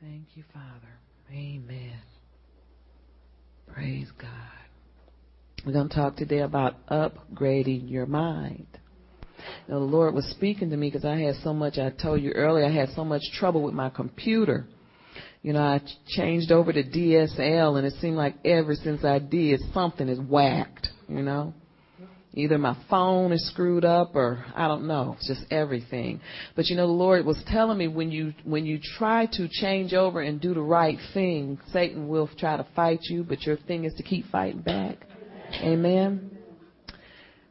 Thank you, Father. Amen. Praise God. We're going to talk today about upgrading your mind. Now, the Lord was speaking to me because I had so much, I told you earlier, I had so much trouble with my computer. You know, I changed over to DSL and it seemed like ever since I did, something is whacked, you know. Either my phone is screwed up or I don't know. It's just everything. But you know, the Lord was telling me when you, when you try to change over and do the right thing, Satan will try to fight you, but your thing is to keep fighting back. Amen.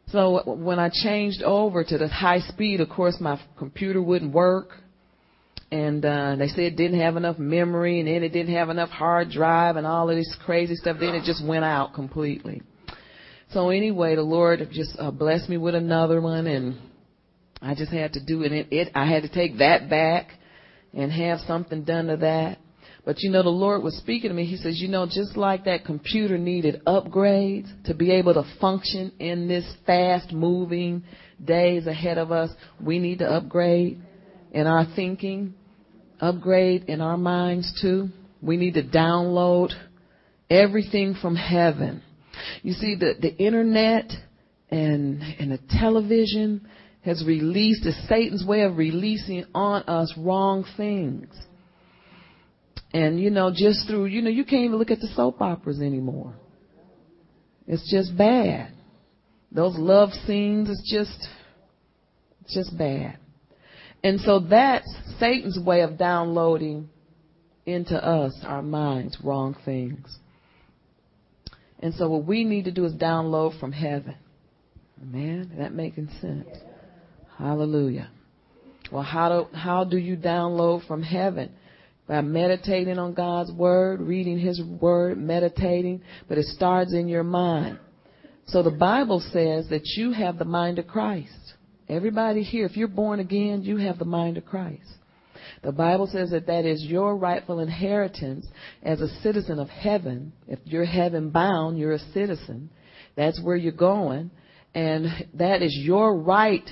So when I changed over to the high speed, of course my computer wouldn't work. And uh, they said it didn't have enough memory, and then it didn't have enough hard drive, and all of this crazy stuff. Then it just went out completely. So anyway, the Lord just uh, blessed me with another one, and I just had to do it. it. It I had to take that back and have something done to that. But you know, the Lord was speaking to me. He says, you know, just like that computer needed upgrades to be able to function in this fast moving days ahead of us, we need to upgrade in our thinking, upgrade in our minds too. We need to download everything from heaven you see, the, the internet and, and the television has released, is Satan's way of releasing on us wrong things. And, you know, just through, you know, you can't even look at the soap operas anymore. It's just bad. Those love scenes, it's just, it's just bad. And so that's Satan's way of downloading into us, our minds, wrong things. And so what we need to do is download from heaven. Man, that making sense. Hallelujah. Well, how do, how do you download from heaven? By meditating on God's Word, reading His Word, meditating, but it starts in your mind. So the Bible says that you have the mind of Christ. Everybody here, if you're born again, you have the mind of Christ. The Bible says that that is your rightful inheritance as a citizen of heaven. If you're heaven bound, you're a citizen. That's where you're going. And that is your right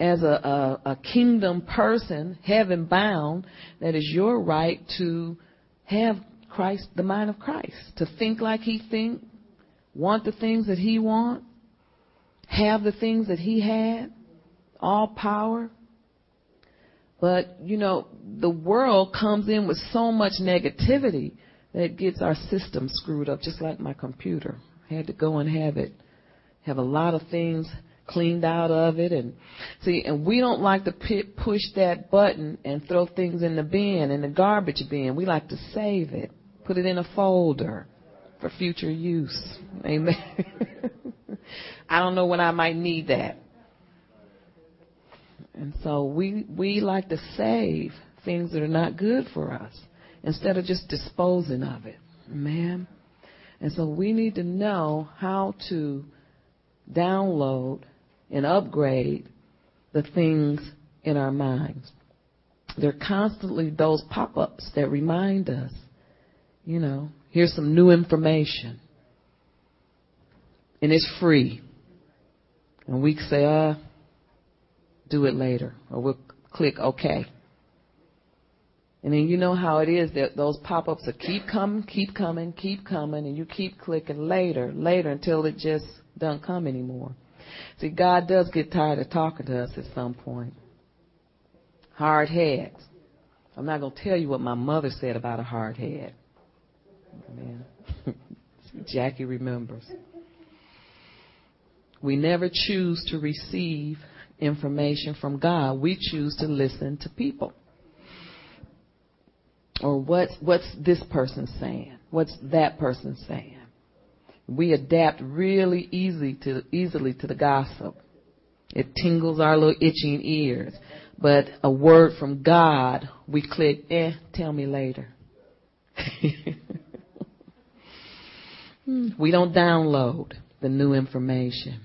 as a, a, a kingdom person, heaven bound. That is your right to have Christ, the mind of Christ, to think like He think, want the things that He want, have the things that He had, all power, but, you know, the world comes in with so much negativity that it gets our system screwed up, just like my computer. I had to go and have it, have a lot of things cleaned out of it. And see and we don't like to push that button and throw things in the bin in the garbage bin. We like to save it put it in a folder for future use. Amen. I don't know when i might need that and so we, we like to save things that are not good for us instead of just disposing of it. Man. And so we need to know how to download and upgrade the things in our minds. There are constantly those pop-ups that remind us, you know, here's some new information. And it's free. And we say, uh, do it later, or we'll click OK. And then you know how it is that those pop-ups will keep coming, keep coming, keep coming, and you keep clicking later, later until it just doesn't come anymore. See, God does get tired of talking to us at some point. Hard heads. I'm not going to tell you what my mother said about a hard head. Man. Jackie remembers. We never choose to receive information from God. We choose to listen to people. Or what's, what's this person saying? What's that person saying? We adapt really easy to, easily to the gossip. It tingles our little itching ears. But a word from God, we click, eh, tell me later. we don't download the new information.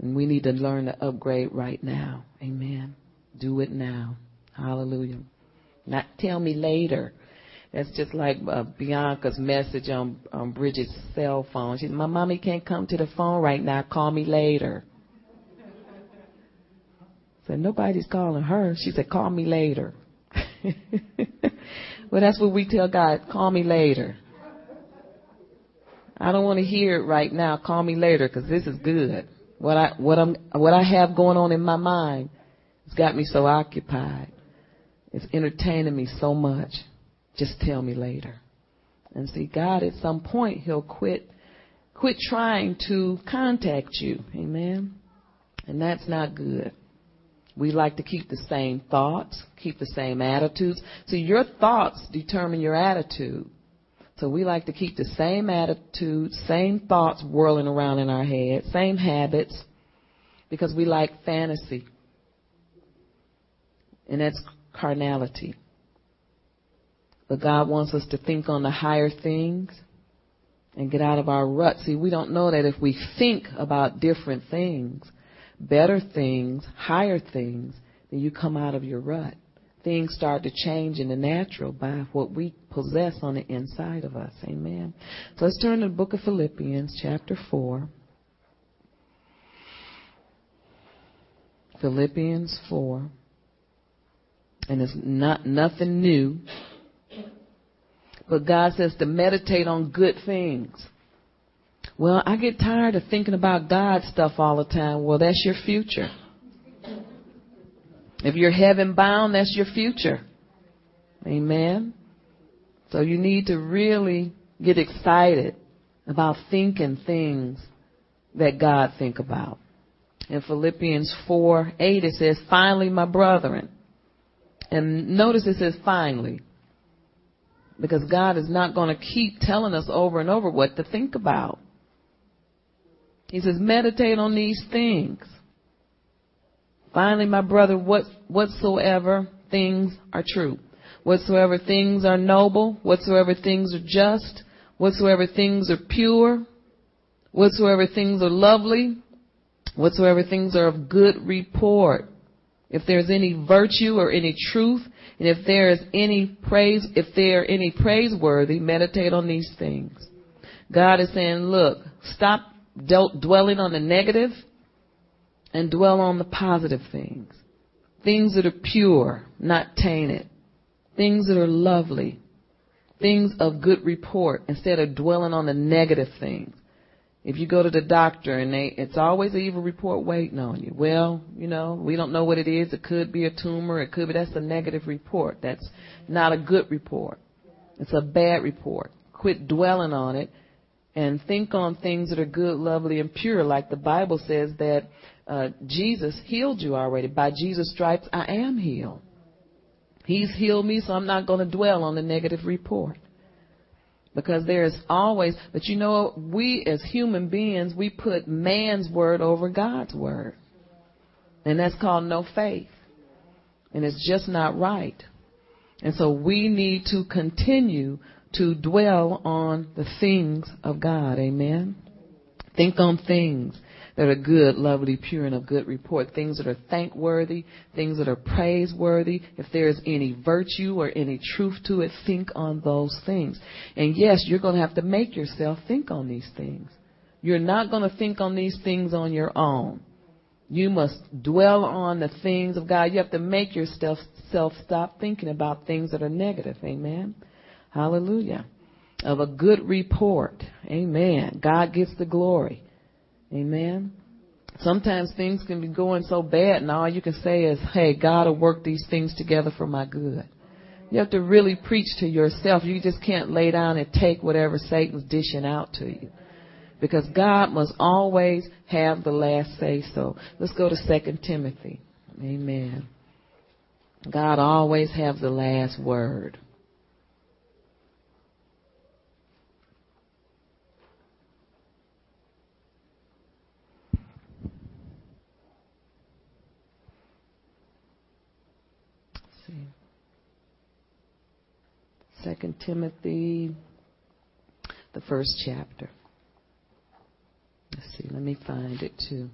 And we need to learn to upgrade right now. Amen. Do it now. Hallelujah. Not tell me later. That's just like uh, Bianca's message on, on Bridget's cell phone. She said, My mommy can't come to the phone right now. Call me later. Said, Nobody's calling her. She said, Call me later. Well, that's what we tell God, call me later. I don't want to hear it right now. Call me later because this is good. What I what I'm what I have going on in my mind has got me so occupied. It's entertaining me so much. Just tell me later. And see, God at some point He'll quit quit trying to contact you. Amen. And that's not good. We like to keep the same thoughts, keep the same attitudes. See, your thoughts determine your attitude. So we like to keep the same attitude, same thoughts whirling around in our head, same habits, because we like fantasy. And that's carnality. But God wants us to think on the higher things and get out of our rut. See, we don't know that if we think about different things, better things, higher things, then you come out of your rut. Things start to change in the natural by what we possess on the inside of us. Amen. So let's turn to the book of Philippians, chapter 4. Philippians 4. And it's not nothing new. But God says to meditate on good things. Well, I get tired of thinking about God stuff all the time. Well, that's your future. If you're heaven bound, that's your future. Amen. So you need to really get excited about thinking things that God think about. In Philippians 4, 8 it says, finally my brethren. And notice it says finally. Because God is not going to keep telling us over and over what to think about. He says, meditate on these things. Finally, my brother, what, whatsoever things are true, whatsoever things are noble, whatsoever things are just, whatsoever things are pure, whatsoever things are lovely, whatsoever things are of good report, if there's any virtue or any truth, and if there is any praise, if they are any praiseworthy, meditate on these things. God is saying, look, stop dwelling on the negative and dwell on the positive things. Things that are pure, not tainted. Things that are lovely. Things of good report instead of dwelling on the negative things. If you go to the doctor and they, it's always an evil report waiting on you. Well, you know, we don't know what it is. It could be a tumor. It could be, that's a negative report. That's not a good report. It's a bad report. Quit dwelling on it and think on things that are good, lovely, and pure, like the Bible says that uh, Jesus healed you already. By Jesus' stripes, I am healed. He's healed me, so I'm not going to dwell on the negative report. Because there is always, but you know, we as human beings, we put man's word over God's word. And that's called no faith. And it's just not right. And so we need to continue to dwell on the things of God. Amen. Think on things that are good, lovely, pure, and of good report. Things that are thankworthy, things that are praiseworthy. If there is any virtue or any truth to it, think on those things. And yes, you're going to have to make yourself think on these things. You're not going to think on these things on your own. You must dwell on the things of God. You have to make yourself stop thinking about things that are negative. Amen. Hallelujah. Of a good report. Amen. God gets the glory. Amen. Sometimes things can be going so bad and all you can say is, hey, God will work these things together for my good. You have to really preach to yourself. You just can't lay down and take whatever Satan's dishing out to you. Because God must always have the last say so. Let's go to 2 Timothy. Amen. God always has the last word. Second Timothy, the first chapter. Let's see, let me find it too.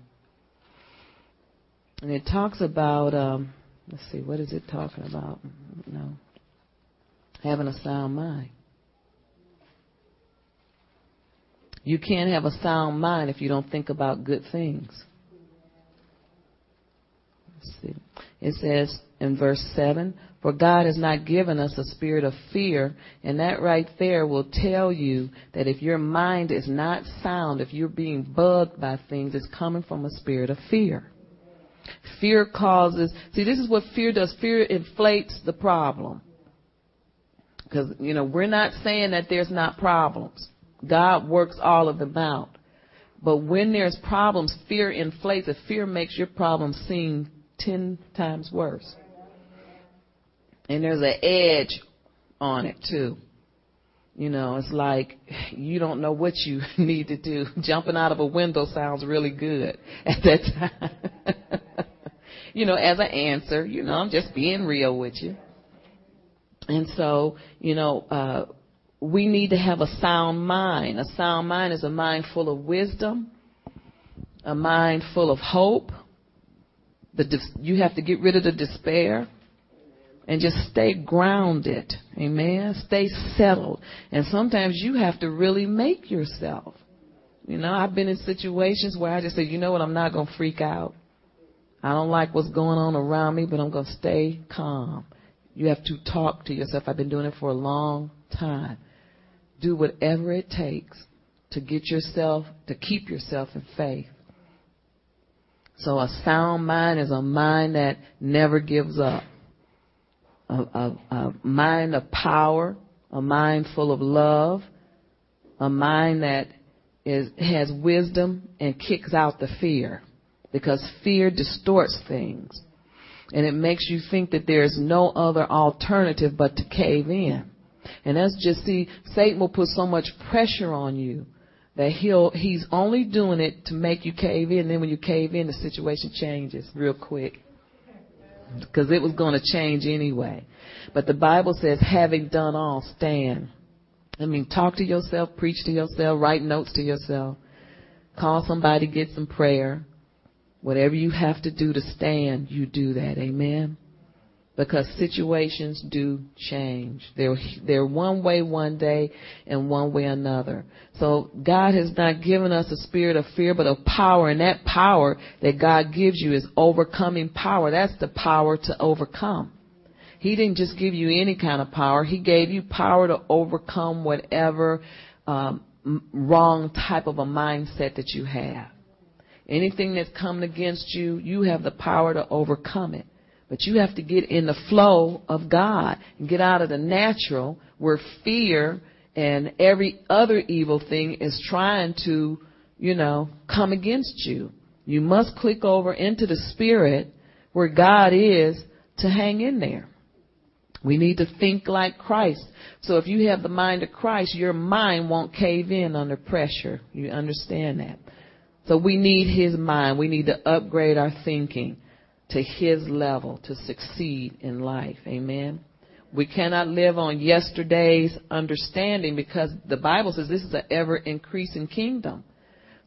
And it talks about, um, let's see, what is it talking about? No. Having a sound mind. You can't have a sound mind if you don't think about good things. Let's see. It says in verse 7, For God has not given us a spirit of fear, and that right there will tell you that if your mind is not sound, if you're being bugged by things, it's coming from a spirit of fear. Fear causes, see, this is what fear does. Fear inflates the problem. Because, you know, we're not saying that there's not problems. God works all of them out. But when there's problems, fear inflates it. Fear makes your problem seem ten times worse. And there's an edge on it too. You know, it's like you don't know what you need to do. Jumping out of a window sounds really good at that time. you know, as an answer, you know, I'm just being real with you. And so, you know, uh, we need to have a sound mind. A sound mind is a mind full of wisdom, a mind full of hope. The, you have to get rid of the despair and just stay grounded. Amen. Stay settled. And sometimes you have to really make yourself. You know, I've been in situations where I just said, you know what, I'm not going to freak out. I don't like what's going on around me, but I'm going to stay calm. You have to talk to yourself. I've been doing it for a long time. Do whatever it takes to get yourself, to keep yourself in faith. So a sound mind is a mind that never gives up. A, a, a mind of power, a mind full of love, a mind that is, has wisdom and kicks out the fear. Because fear distorts things and it makes you think that there's no other alternative but to cave in. And that's just see, Satan will put so much pressure on you that he'll he's only doing it to make you cave in. And then when you cave in, the situation changes real quick because it was going to change anyway. But the Bible says, having done all, stand. I mean, talk to yourself, preach to yourself, write notes to yourself, call somebody, get some prayer, Whatever you have to do to stand, you do that. Amen. Because situations do change. They're, they're one way one day and one way another. So God has not given us a spirit of fear, but of power. And that power that God gives you is overcoming power. That's the power to overcome. He didn't just give you any kind of power. He gave you power to overcome whatever um, wrong type of a mindset that you have. Anything that's coming against you, you have the power to overcome it. But you have to get in the flow of God and get out of the natural where fear and every other evil thing is trying to, you know, come against you. You must click over into the spirit where God is to hang in there. We need to think like Christ. So if you have the mind of Christ, your mind won't cave in under pressure. You understand that. So we need his mind. We need to upgrade our thinking to his level to succeed in life. Amen. We cannot live on yesterday's understanding because the Bible says this is an ever increasing kingdom.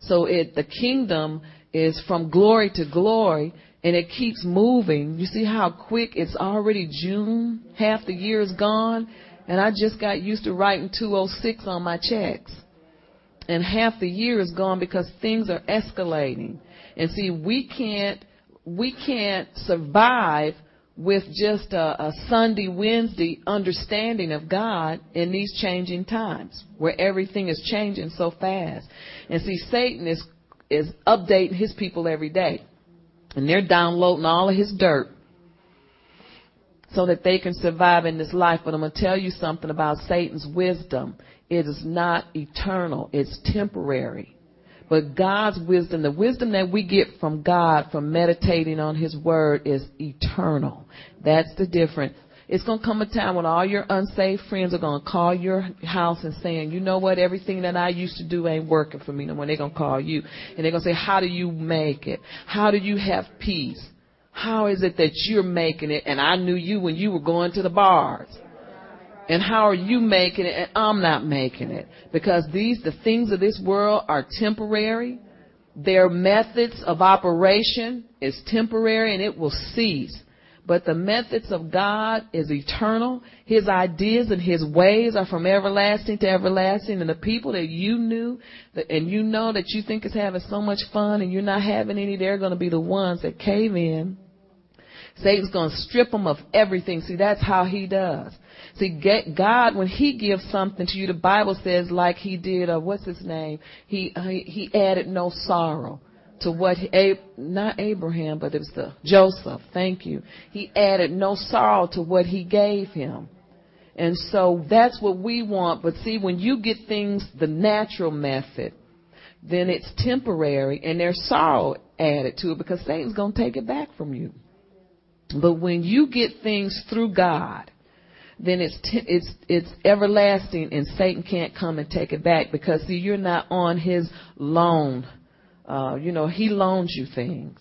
So it, the kingdom is from glory to glory and it keeps moving. You see how quick it's already June? Half the year is gone and I just got used to writing 206 on my checks and half the year is gone because things are escalating. And see, we can't, we can't survive with just a, a, Sunday, Wednesday understanding of God in these changing times where everything is changing so fast. And see, Satan is, is updating his people every day. And they're downloading all of his dirt so that they can survive in this life. But I'm going to tell you something about Satan's wisdom. It is not eternal. It's temporary. But God's wisdom, the wisdom that we get from God from meditating on His Word is eternal. That's the difference. It's going to come a time when all your unsaved friends are going to call your house and saying, you know what, everything that I used to do ain't working for me no more. They're going to call you. And they're going to say, how do you make it? How do you have peace? How is it that you're making it and I knew you when you were going to the bars? And how are you making it and I'm not making it? Because these, the things of this world are temporary. Their methods of operation is temporary and it will cease. But the methods of God is eternal. His ideas and His ways are from everlasting to everlasting. And the people that you knew that, and you know that you think is having so much fun and you're not having any, they're going to be the ones that cave in Satan's going to strip them of everything. See, that's how he does. See, God, when he gives something to you, the Bible says like he did, uh, what's his name? He, uh, he added no sorrow to what, he, not Abraham, but it was the Joseph. Thank you. He added no sorrow to what he gave him. And so that's what we want. But see, when you get things the natural method, then it's temporary and there's sorrow added to it because Satan's going to take it back from you. But when you get things through God, then it's t- it's it's everlasting and Satan can't come and take it back because see you're not on his loan. Uh, you know, he loans you things.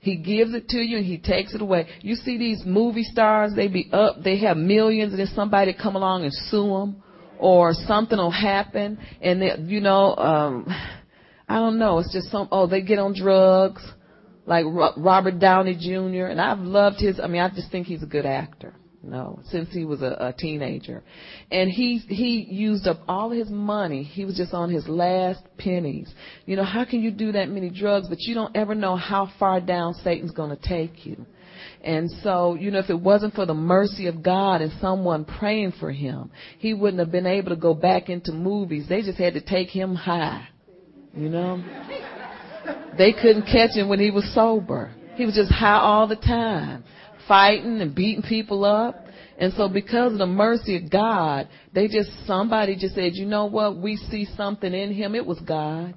He gives it to you and he takes it away. You see these movie stars, they be up, they have millions and then somebody come along and sue them or something will happen and they, you know, um, I don't know, it's just some, oh, they get on drugs like Robert Downey Jr. and I've loved his, I mean, I just think he's a good actor. No, since he was a, a teenager. And he, he used up all his money. He was just on his last pennies. You know, how can you do that many drugs, but you don't ever know how far down Satan's gonna take you? And so, you know, if it wasn't for the mercy of God and someone praying for him, he wouldn't have been able to go back into movies. They just had to take him high. You know? They couldn't catch him when he was sober. He was just high all the time fighting and beating people up. And so because of the mercy of God, they just, somebody just said, you know what? We see something in him. It was God.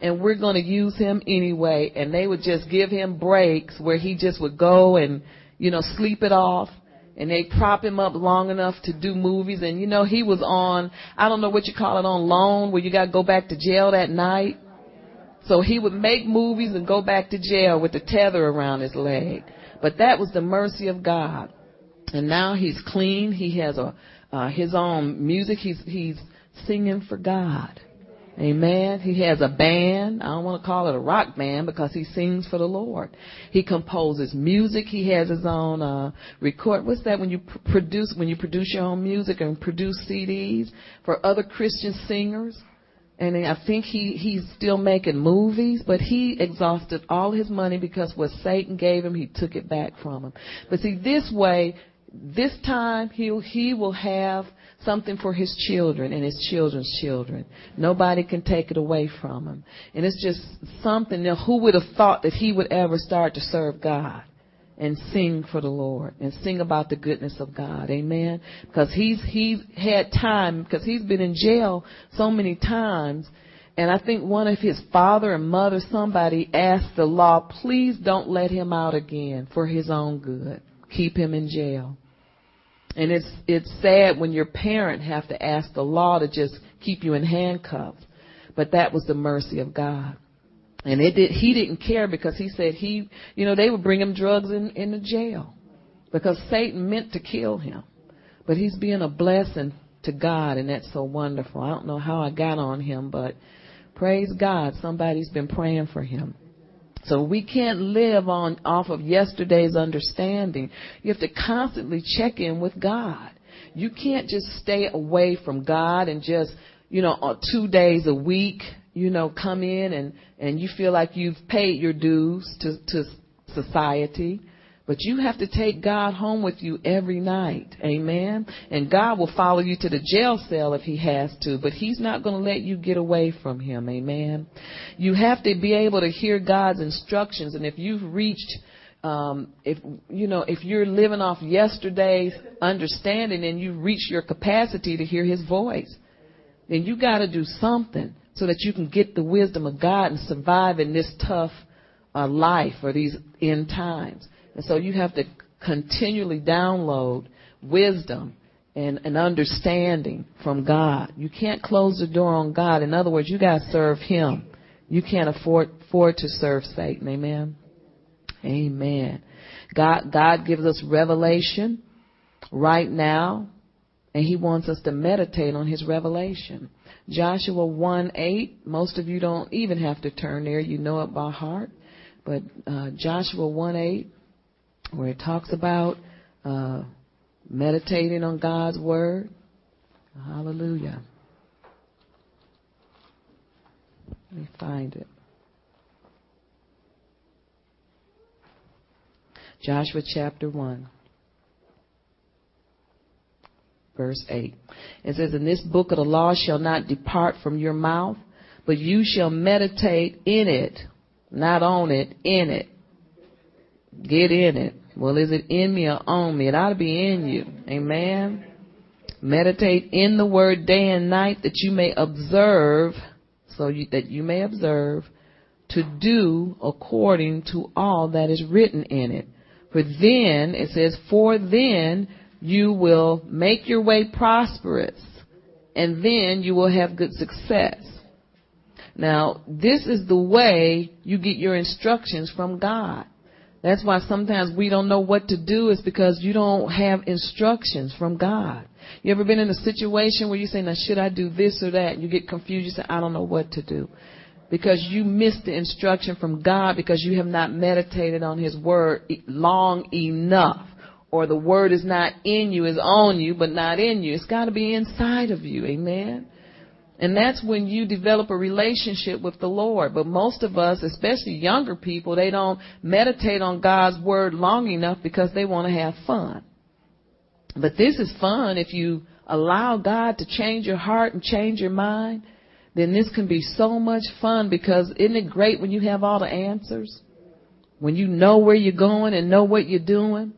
And we're going to use him anyway. And they would just give him breaks where he just would go and, you know, sleep it off. And they prop him up long enough to do movies. And you know, he was on, I don't know what you call it, on loan where you got to go back to jail that night. So he would make movies and go back to jail with the tether around his leg. But that was the mercy of God. And now he's clean. He has a uh, his own music. He's he's singing for God. Amen. He has a band. I don't want to call it a rock band because he sings for the Lord. He composes music. He has his own uh record. What's that when you pr- produce when you produce your own music and produce CDs for other Christian singers? And I think he he's still making movies, but he exhausted all his money because what Satan gave him, he took it back from him. But see, this way, this time he he will have something for his children and his children's children. Nobody can take it away from him, and it's just something. Now, who would have thought that he would ever start to serve God? And sing for the Lord and sing about the goodness of God. Amen. Because he's he's had time because he's been in jail so many times. And I think one of his father and mother, somebody asked the law, please don't let him out again for his own good. Keep him in jail. And it's it's sad when your parent have to ask the law to just keep you in handcuffs. But that was the mercy of God. And it did, he didn't care because he said he, you know, they would bring him drugs in, in the jail because Satan meant to kill him. But he's being a blessing to God and that's so wonderful. I don't know how I got on him, but praise God, somebody's been praying for him. So we can't live on off of yesterday's understanding. You have to constantly check in with God. You can't just stay away from God and just, you know, uh, two days a week you know, come in and, and you feel like you've paid your dues to, to society. But you have to take God home with you every night. Amen. And God will follow you to the jail cell if he has to, but he's not going to let you get away from him. Amen. You have to be able to hear God's instructions. And if you've reached, um, if, you know, if you're living off yesterday's understanding and you reach your capacity to hear his voice, then you got to do something so that you can get the wisdom of God and survive in this tough uh, life or these end times. And so you have to continually download wisdom and, and understanding from God. You can't close the door on God. In other words, you got to serve Him. You can't afford, afford to serve Satan. Amen. Amen. God, God gives us revelation right now, and He wants us to meditate on His revelation. Joshua 1 8, most of you don't even have to turn there, you know it by heart. But uh, Joshua 1 8, where it talks about uh, meditating on God's Word. Hallelujah. Let me find it. Joshua chapter 1 verse 8. It says, And this book of the law shall not depart from your mouth, but you shall meditate in it, not on it, in it. Get in it. Well, is it in me or on me? It ought to be in you. Amen. Meditate in the word day and night that you may observe, so you, that you may observe to do according to all that is written in it. For then, it says, for then you will make your way prosperous and then you will have good success. Now, this is the way you get your instructions from God. That's why sometimes we don't know what to do is because you don't have instructions from God. You ever been in a situation where you say, now should I do this or that? And you get confused. You say, I don't know what to do. Because you missed the instruction from God because you have not meditated on His Word long enough or the word is not in you, is on you, but not in you. It's got to be inside of you. Amen. And that's when you develop a relationship with the Lord. But most of us, especially younger people, they don't meditate on God's word long enough because they want to have fun. But this is fun if you allow God to change your heart and change your mind. Then this can be so much fun because isn't it great when you have all the answers? When you know where you're going and know what you're doing?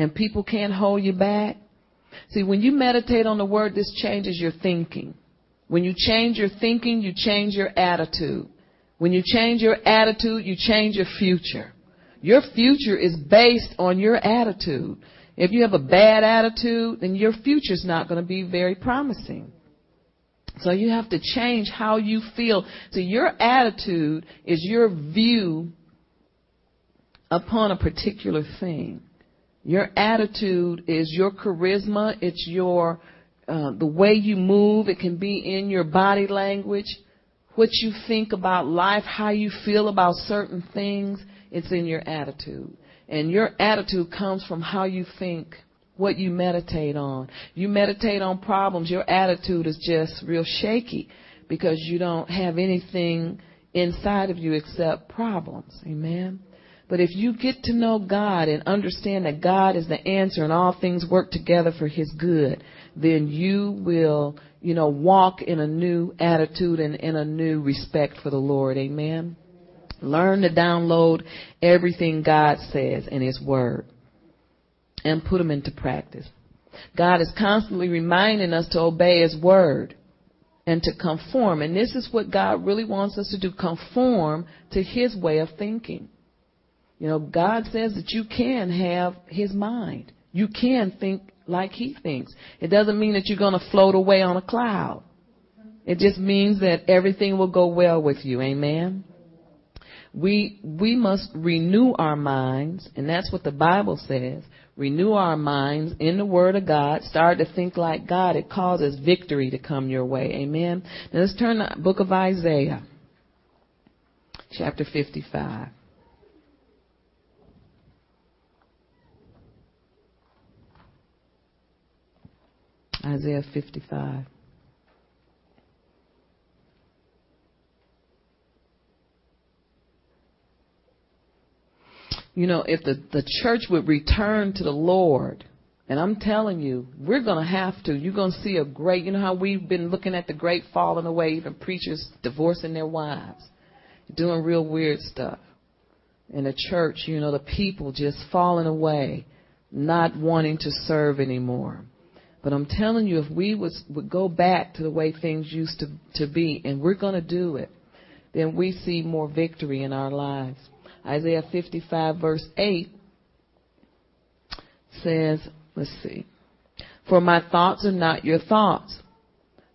And people can't hold you back. See, when you meditate on the word, this changes your thinking. When you change your thinking, you change your attitude. When you change your attitude, you change your future. Your future is based on your attitude. If you have a bad attitude, then your future is not going to be very promising. So you have to change how you feel. So your attitude is your view upon a particular thing. Your attitude is your charisma. It's your uh, the way you move. It can be in your body language, what you think about life, how you feel about certain things. It's in your attitude, and your attitude comes from how you think, what you meditate on. You meditate on problems. Your attitude is just real shaky because you don't have anything inside of you except problems. Amen. But if you get to know God and understand that God is the answer and all things work together for His good, then you will, you know, walk in a new attitude and in a new respect for the Lord. Amen. Learn to download everything God says in His Word and put them into practice. God is constantly reminding us to obey His Word and to conform. And this is what God really wants us to do, conform to His way of thinking. You know, God says that you can have His mind. You can think like He thinks. It doesn't mean that you're going to float away on a cloud. It just means that everything will go well with you. Amen. We we must renew our minds, and that's what the Bible says. Renew our minds in the Word of God. Start to think like God. It causes victory to come your way. Amen. Now let's turn to the book of Isaiah, chapter 55. Isaiah 55. You know, if the, the church would return to the Lord, and I'm telling you, we're going to have to. You're going to see a great, you know how we've been looking at the great falling away, even preachers divorcing their wives, doing real weird stuff. In the church, you know, the people just falling away, not wanting to serve anymore. But I'm telling you, if we was, would go back to the way things used to, to be, and we're going to do it, then we see more victory in our lives. Isaiah 55 verse 8 says, let's see, for my thoughts are not your thoughts,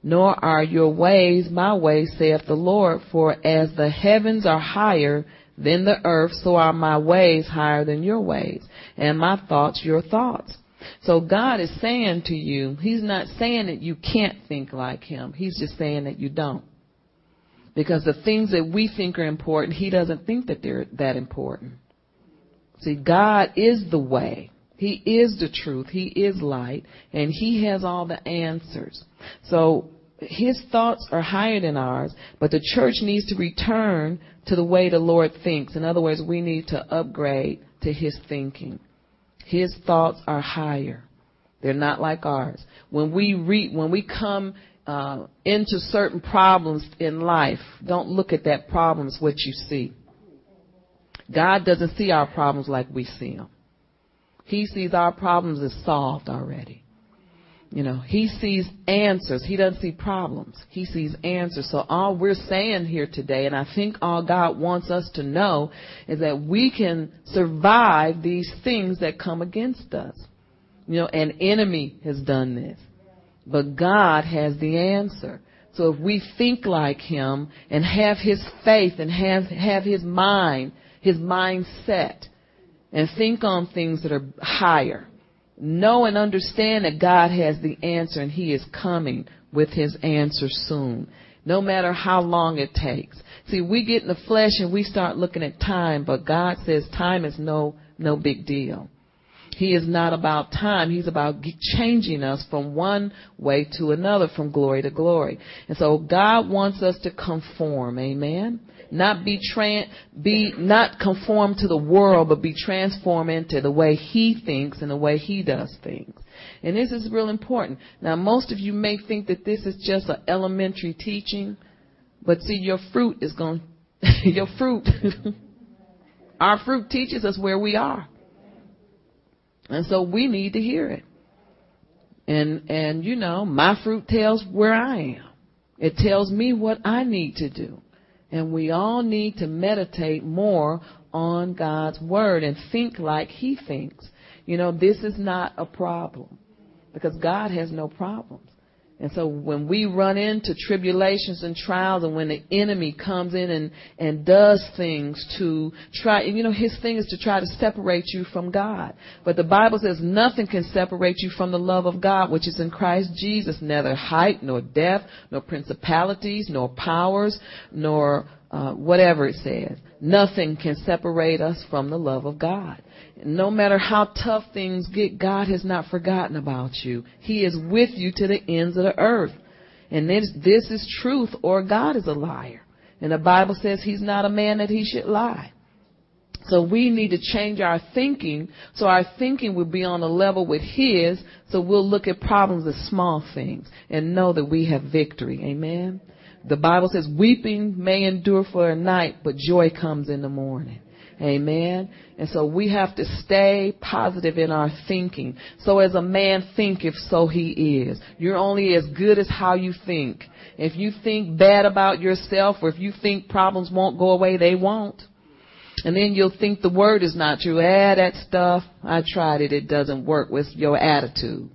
nor are your ways my ways, saith the Lord. For as the heavens are higher than the earth, so are my ways higher than your ways, and my thoughts your thoughts. So God is saying to you, He's not saying that you can't think like Him. He's just saying that you don't. Because the things that we think are important, He doesn't think that they're that important. See, God is the way. He is the truth. He is light. And He has all the answers. So his thoughts are higher than ours, but the church needs to return to the way the Lord thinks. In other words, we need to upgrade to his thinking. His thoughts are higher. They're not like ours. When we re, when we come uh, into certain problems in life, don't look at that problem as what you see. God doesn't see our problems like we see them. He sees our problems as solved already. You know, he sees answers. He doesn't see problems. He sees answers. So all we're saying here today, and I think all God wants us to know, is that we can survive these things that come against us. You know, an enemy has done this. But God has the answer. So if we think like Him and have His faith and have, have His mind, His mindset, and think on things that are higher, know and understand that God has the answer and He is coming with His answer soon. No matter how long it takes. See, we get in the flesh and we start looking at time, but God says time is no, no big deal. He is not about time. He's about changing us from one way to another, from glory to glory. And so God wants us to conform. Amen. Not be tran, be, not conform to the world, but be transformed into the way He thinks and the way He does things. And this is real important. Now, most of you may think that this is just an elementary teaching, but see, your fruit is going, your fruit, our fruit teaches us where we are. And so we need to hear it. And, and you know, my fruit tells where I am. It tells me what I need to do. And we all need to meditate more on God's Word and think like He thinks. You know, this is not a problem because God has no problems. And so when we run into tribulations and trials and when the enemy comes in and, and does things to try, you know, his thing is to try to separate you from God. But the Bible says nothing can separate you from the love of God, which is in Christ Jesus, neither height nor depth, nor principalities, nor powers, nor uh, whatever it says. Nothing can separate us from the love of God. No matter how tough things get, God has not forgotten about you. He is with you to the ends of the earth. And this, this is truth or God is a liar. And the Bible says he's not a man that he should lie. So we need to change our thinking so our thinking will be on a level with his so we'll look at problems as small things and know that we have victory. Amen. The Bible says weeping may endure for a night, but joy comes in the morning. Amen. And so we have to stay positive in our thinking. So as a man thinketh, so he is. You're only as good as how you think. If you think bad about yourself or if you think problems won't go away, they won't. And then you'll think the word is not true. Ah, that stuff, I tried it, it doesn't work with your attitude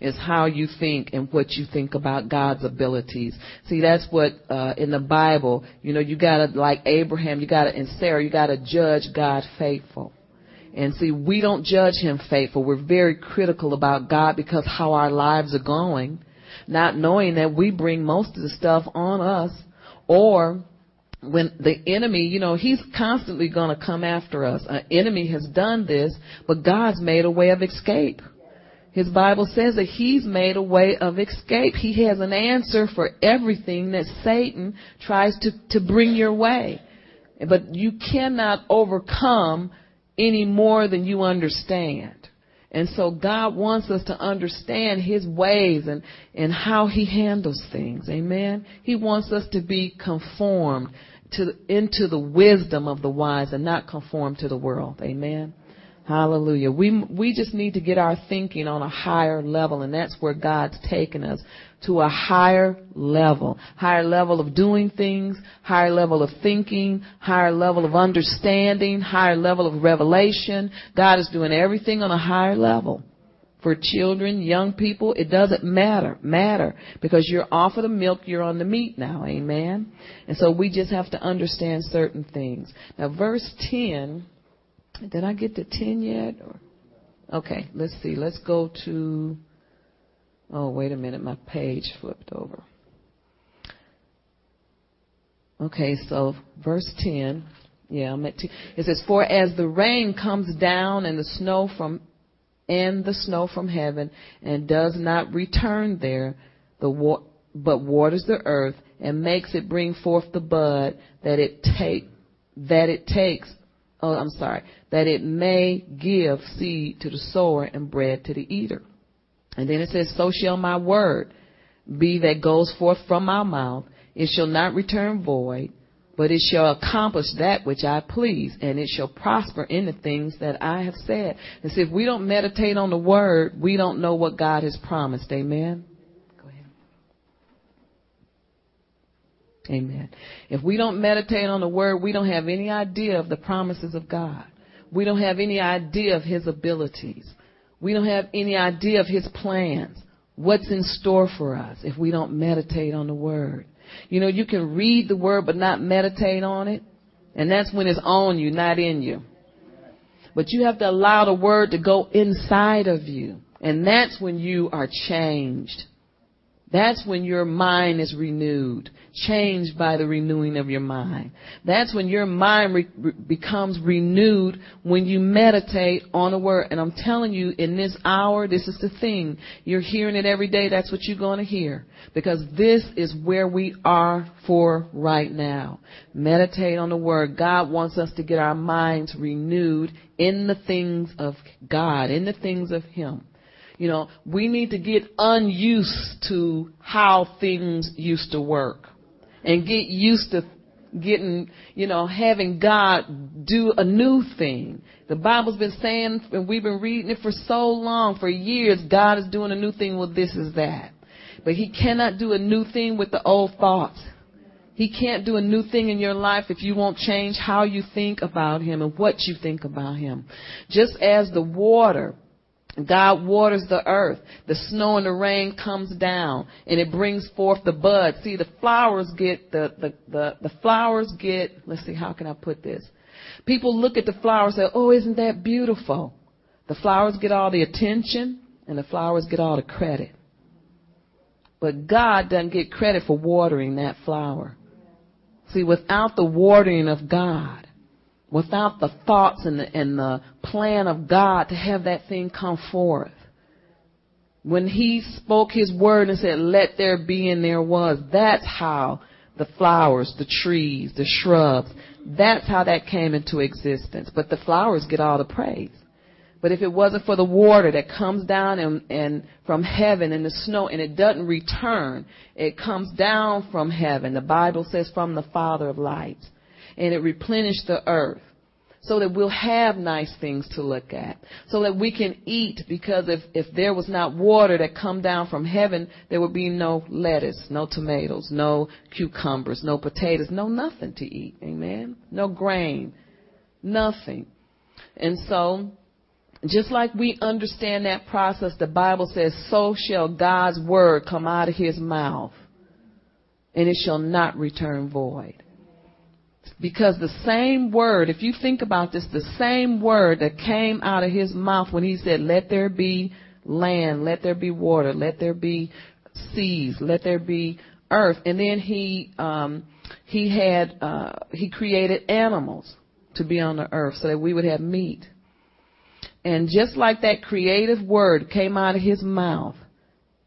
is how you think and what you think about God's abilities. See, that's what uh, in the Bible, you know, you gotta like Abraham, you gotta and Sarah, you gotta judge God faithful. And see, we don't judge him faithful. We're very critical about God because how our lives are going, not knowing that we bring most of the stuff on us or when the enemy, you know, he's constantly going to come after us. An enemy has done this, but God's made a way of escape. His Bible says that He's made a way of escape. He has an answer for everything that Satan tries to, to bring your way. But you cannot overcome any more than you understand. And so God wants us to understand His ways and, and how He handles things. Amen. He wants us to be conformed to, into the wisdom of the wise and not conform to the world. Amen. Hallelujah. We, we just need to get our thinking on a higher level, and that's where God's taken us to a higher level. Higher level of doing things, higher level of thinking, higher level of understanding, higher level of revelation. God is doing everything on a higher level. For children, young people, it doesn't matter, matter, because you're off of the milk, you're on the meat now, amen? And so we just have to understand certain things. Now verse 10, did I get to 10 yet? Or, okay, let's see. Let's go to, oh, wait a minute. My page flipped over. Okay, so verse 10. Yeah, I'm at 10. It says, For as the rain comes down and the snow from, and the snow from heaven and does not return there, the wa- but waters the earth and makes it bring forth the bud that it take that it takes oh I'm sorry that it may give seed to the sower and bread to the eater. And then it says, So shall my word be that goes forth from my mouth. It shall not return void, but it shall accomplish that which I please, and it shall prosper in the things that I have said. And see, if we don't meditate on the word, we don't know what God has promised. Amen. Go ahead. Amen. If we don't meditate on the word, we don't have any idea of the promises of God. We don't have any idea of his abilities. We don't have any idea of his plans. What's in store for us if we don't meditate on the word? You know, you can read the word but not meditate on it. And that's when it's on you, not in you. But you have to allow the word to go inside of you. And that's when you are changed. That's when your mind is renewed, changed by the renewing of your mind. That's when your mind re- becomes renewed when you meditate on a word. And I'm telling you, in this hour, this is the thing. You're hearing it every day. That's what you're going to hear. Because this is where we are for right now. Meditate on the word. God wants us to get our minds renewed in the things of God, in the things of Him. You know, we need to get unused to how things used to work and get used to getting, you know, having God do a new thing. The Bible's been saying, and we've been reading it for so long, for years, God is doing a new thing with this is that. But He cannot do a new thing with the old thoughts. He can't do a new thing in your life if you won't change how you think about Him and what you think about Him. Just as the water God waters the earth. The snow and the rain comes down and it brings forth the bud. See, the flowers get, the, the, the, the flowers get, let's see, how can I put this? People look at the flowers and say, oh, isn't that beautiful? The flowers get all the attention and the flowers get all the credit. But God doesn't get credit for watering that flower. See, without the watering of God, without the thoughts and the, and the plan of God to have that thing come forth. When he spoke his word and said, let there be and there was, that's how the flowers, the trees, the shrubs, that's how that came into existence. But the flowers get all the praise. But if it wasn't for the water that comes down and, and from heaven and the snow and it doesn't return, it comes down from heaven. The Bible says from the Father of lights and it replenished the earth so that we'll have nice things to look at, so that we can eat because if, if there was not water that come down from heaven, there would be no lettuce, no tomatoes, no cucumbers, no potatoes, no nothing to eat. Amen? No grain, nothing. And so, just like we understand that process, the Bible says, so shall God's word come out of his mouth, and it shall not return void. Because the same word, if you think about this, the same word that came out of his mouth when he said, let there be land, let there be water, let there be seas, let there be earth. And then he, um, he had, uh, he created animals to be on the earth so that we would have meat. And just like that creative word came out of his mouth,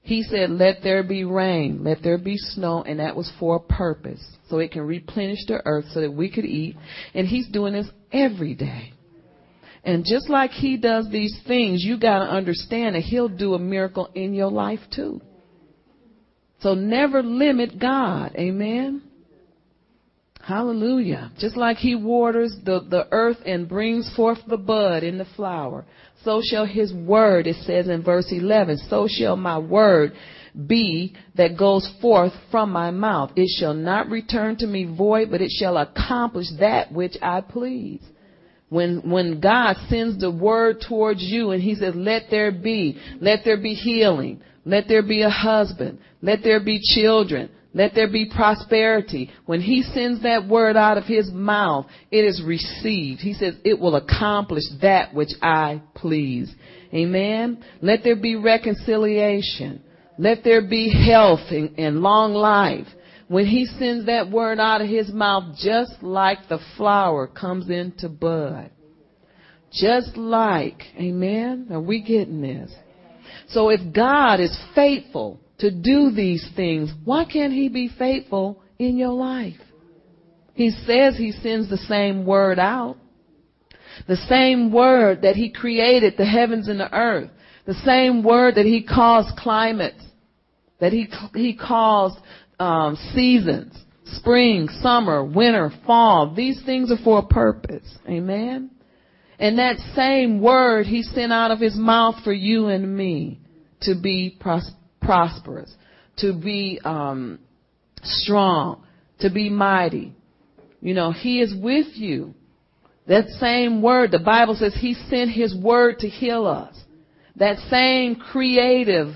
he said, let there be rain, let there be snow, and that was for a purpose so it can replenish the earth so that we could eat. And he's doing this every day. And just like he does these things, you got to understand that he'll do a miracle in your life too. So never limit God. Amen. Hallelujah. Just like he waters the, the earth and brings forth the bud in the flower, so shall his word, it says in verse 11, so shall my word be that goes forth from my mouth. It shall not return to me void, but it shall accomplish that which I please. When, when God sends the word towards you and he says, let there be, let there be healing, let there be a husband, let there be children, let there be prosperity. When he sends that word out of his mouth, it is received. He says, it will accomplish that which I please. Amen. Let there be reconciliation. Let there be health and, and long life. When he sends that word out of his mouth, just like the flower comes into bud. Just like, amen? Are we getting this? So if God is faithful to do these things. Why can't he be faithful in your life? He says he sends the same word out. The same word that he created the heavens and the earth. The same word that he caused climates. That he, he caused um, seasons. Spring, summer, winter, fall. These things are for a purpose. Amen. And that same word he sent out of his mouth for you and me to be pros- prosperous, to be um, strong, to be mighty. You know, he is with you. That same word, the Bible says he sent his word to heal us. That same creative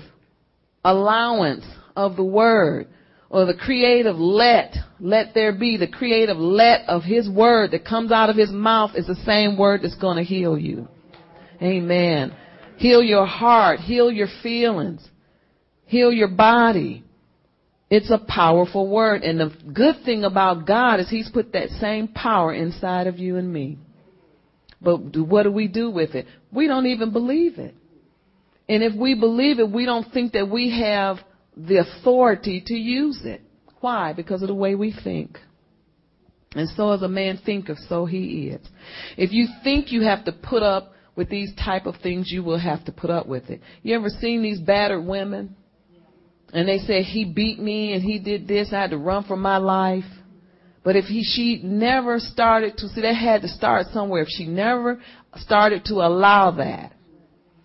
allowance of the word or the creative let, let there be, the creative let of his word that comes out of his mouth is the same word that's going to heal you. Amen. Heal your heart, heal your feelings, heal your body. It's a powerful word. And the good thing about God is he's put that same power inside of you and me. But what do we do with it? We don't even believe it. And if we believe it, we don't think that we have the authority to use it. Why? Because of the way we think. And so as a man thinketh, so he is. If you think you have to put up with these type of things, you will have to put up with it. You ever seen these battered women? And they said he beat me and he did this, I had to run for my life. But if he, she never started to, see, they had to start somewhere. If she never started to allow that,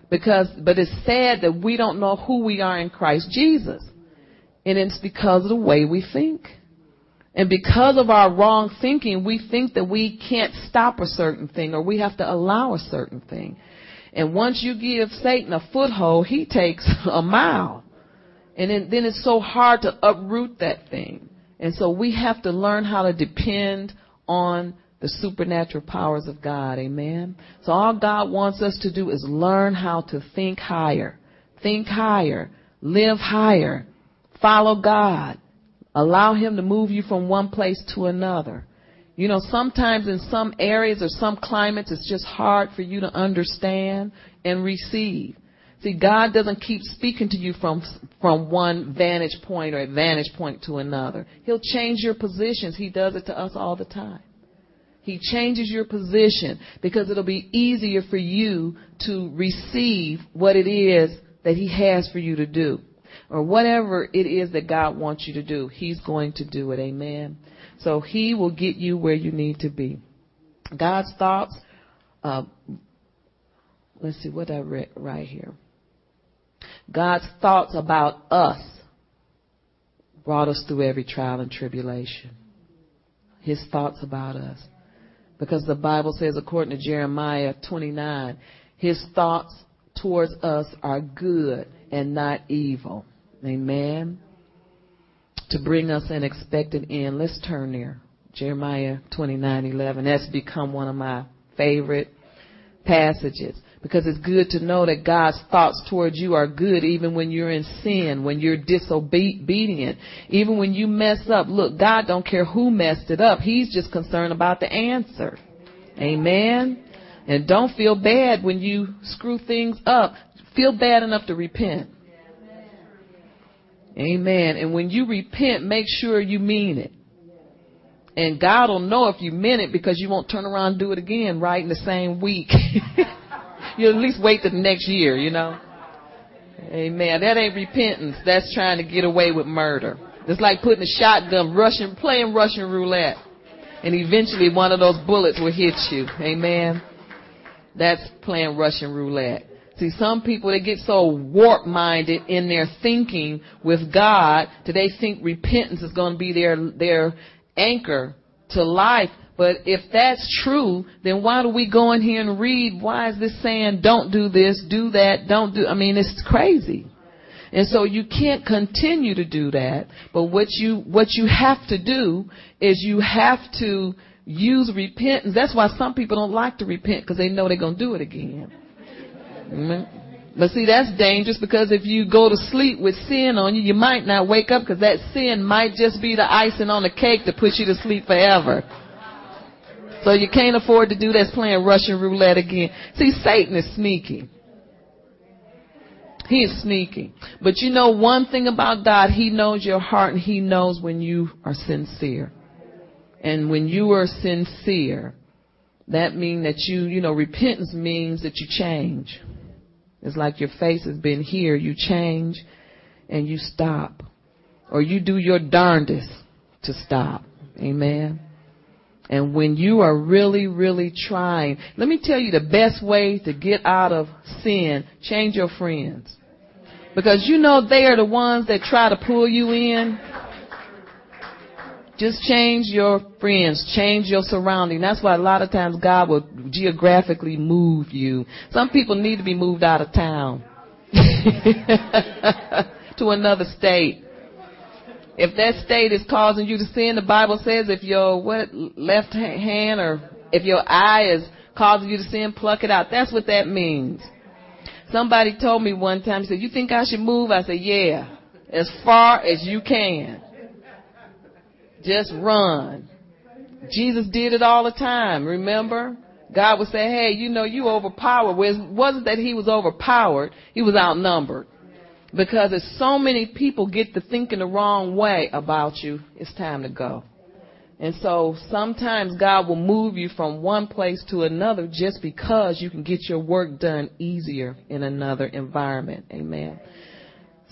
because, but it's sad that we don't know who we are in Christ Jesus. And it's because of the way we think. And because of our wrong thinking, we think that we can't stop a certain thing or we have to allow a certain thing. And once you give Satan a foothold, he takes a mile. And then, then it's so hard to uproot that thing. And so we have to learn how to depend on the supernatural powers of God. Amen. So all God wants us to do is learn how to think higher. Think higher. Live higher. Follow God. Allow Him to move you from one place to another. You know, sometimes in some areas or some climates, it's just hard for you to understand and receive. See, God doesn't keep speaking to you from, from one vantage point or vantage point to another. He'll change your positions. He does it to us all the time. He changes your position because it'll be easier for you to receive what it is that He has for you to do. Or whatever it is that God wants you to do, He's going to do it. Amen. So He will get you where you need to be. God's thoughts, uh, let's see what I read right here. God's thoughts about us brought us through every trial and tribulation. His thoughts about us. Because the Bible says, according to Jeremiah 29, his thoughts towards us are good and not evil. Amen. To bring us an expected end. Let's turn there. Jeremiah 29:11. That's become one of my favorite passages because it's good to know that God's thoughts towards you are good even when you're in sin, when you're disobedient, even when you mess up. Look, God don't care who messed it up. He's just concerned about the answer. Amen. And don't feel bad when you screw things up. Feel bad enough to repent. Amen. And when you repent, make sure you mean it. And God will know if you meant it because you won't turn around and do it again right in the same week. you at least wait the next year, you know. Amen. That ain't repentance. That's trying to get away with murder. It's like putting a shotgun, Russian, playing Russian roulette. And eventually one of those bullets will hit you. Amen. That's playing Russian roulette. See, some people, they get so warp minded in their thinking with God that they think repentance is going to be their, their anchor to life. But if that's true, then why do we go in here and read, why is this saying don't do this, do that, don't do, I mean, it's crazy. And so you can't continue to do that. But what you, what you have to do is you have to use repentance. That's why some people don't like to repent because they know they're going to do it again. Amen. But see, that's dangerous because if you go to sleep with sin on you, you might not wake up because that sin might just be the icing on the cake to put you to sleep forever. So you can't afford to do that playing Russian roulette again. See, Satan is sneaky. He is sneaky. But you know one thing about God, He knows your heart and He knows when you are sincere. And when you are sincere, that means that you, you know, repentance means that you change. It's like your face has been here, you change and you stop. Or you do your darndest to stop. Amen. And when you are really, really trying, let me tell you the best way to get out of sin, change your friends. Because you know they are the ones that try to pull you in. Just change your friends, change your surrounding. That's why a lot of times God will geographically move you. Some people need to be moved out of town to another state. If that state is causing you to sin, the Bible says if your what left hand or if your eye is causing you to sin, pluck it out. That's what that means. Somebody told me one time, he said, you think I should move? I said, yeah, as far as you can. Just run. Jesus did it all the time, remember? God would say, hey, you know, you overpowered. It wasn't that he was overpowered, he was outnumbered. Because if so many people get to thinking the wrong way about you, it's time to go. And so sometimes God will move you from one place to another just because you can get your work done easier in another environment. Amen.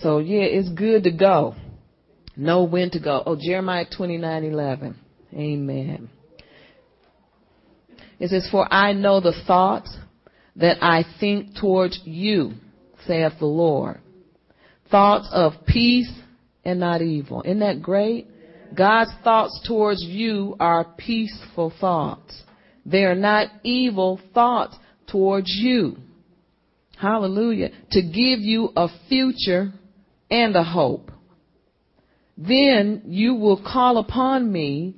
So yeah, it's good to go. Know when to go. Oh, Jeremiah 29:11. Amen. It says, "For I know the thoughts that I think towards you," saith the Lord. Thoughts of peace and not evil. Isn't that great? God's thoughts towards you are peaceful thoughts. They are not evil thoughts towards you. Hallelujah. To give you a future and a hope. Then you will call upon me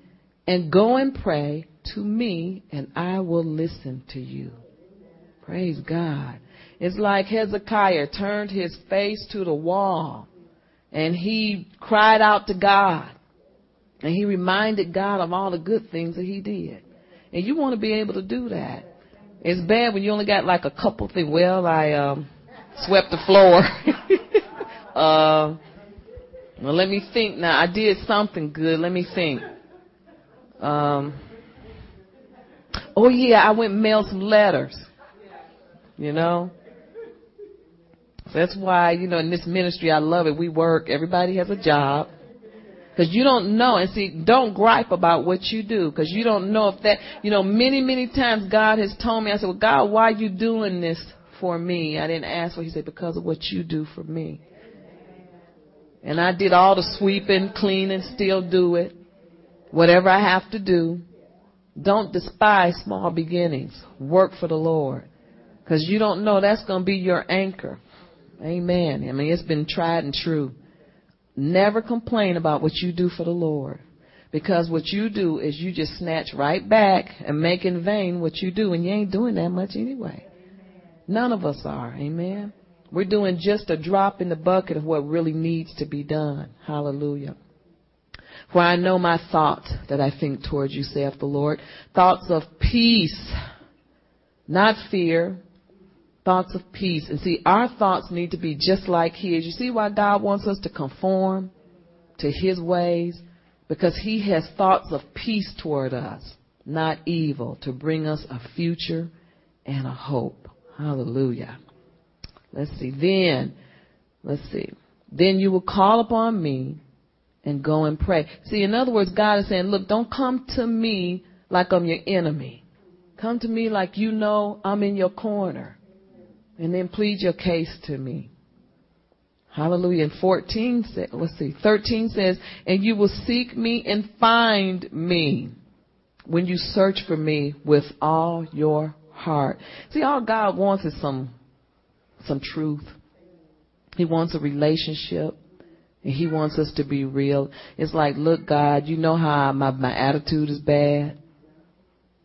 and go and pray to me and I will listen to you. Praise God. It's like Hezekiah turned his face to the wall and he cried out to God. And he reminded God of all the good things that he did. And you want to be able to do that. It's bad when you only got like a couple things. Well, I um, swept the floor. uh, well, let me think now. I did something good. Let me think. Um, oh yeah, I went mailed some letters. You know? That's why, you know, in this ministry, I love it. We work. Everybody has a job. Because you don't know. And see, don't gripe about what you do. Because you don't know if that, you know, many, many times God has told me, I said, well, God, why are you doing this for me? I didn't ask for He said, because of what you do for me. And I did all the sweeping, cleaning, still do it. Whatever I have to do. Don't despise small beginnings. Work for the Lord. Because you don't know that's going to be your anchor. Amen. I mean, it's been tried and true. Never complain about what you do for the Lord. Because what you do is you just snatch right back and make in vain what you do, and you ain't doing that much anyway. None of us are. Amen. We're doing just a drop in the bucket of what really needs to be done. Hallelujah. For I know my thoughts that I think towards you, saith the Lord. Thoughts of peace, not fear, thoughts of peace. And see, our thoughts need to be just like His. You see why God wants us to conform to His ways? Because He has thoughts of peace toward us, not evil, to bring us a future and a hope. Hallelujah. Let's see. Then, let's see. Then you will call upon me and go and pray. See, in other words, God is saying, look, don't come to me like I'm your enemy. Come to me like you know I'm in your corner and then plead your case to me. Hallelujah. And 14 says, let's see, 13 says, and you will seek me and find me when you search for me with all your heart. See, all God wants is some, some truth. He wants a relationship. And he wants us to be real. It's like, look, God, you know how my, my attitude is bad.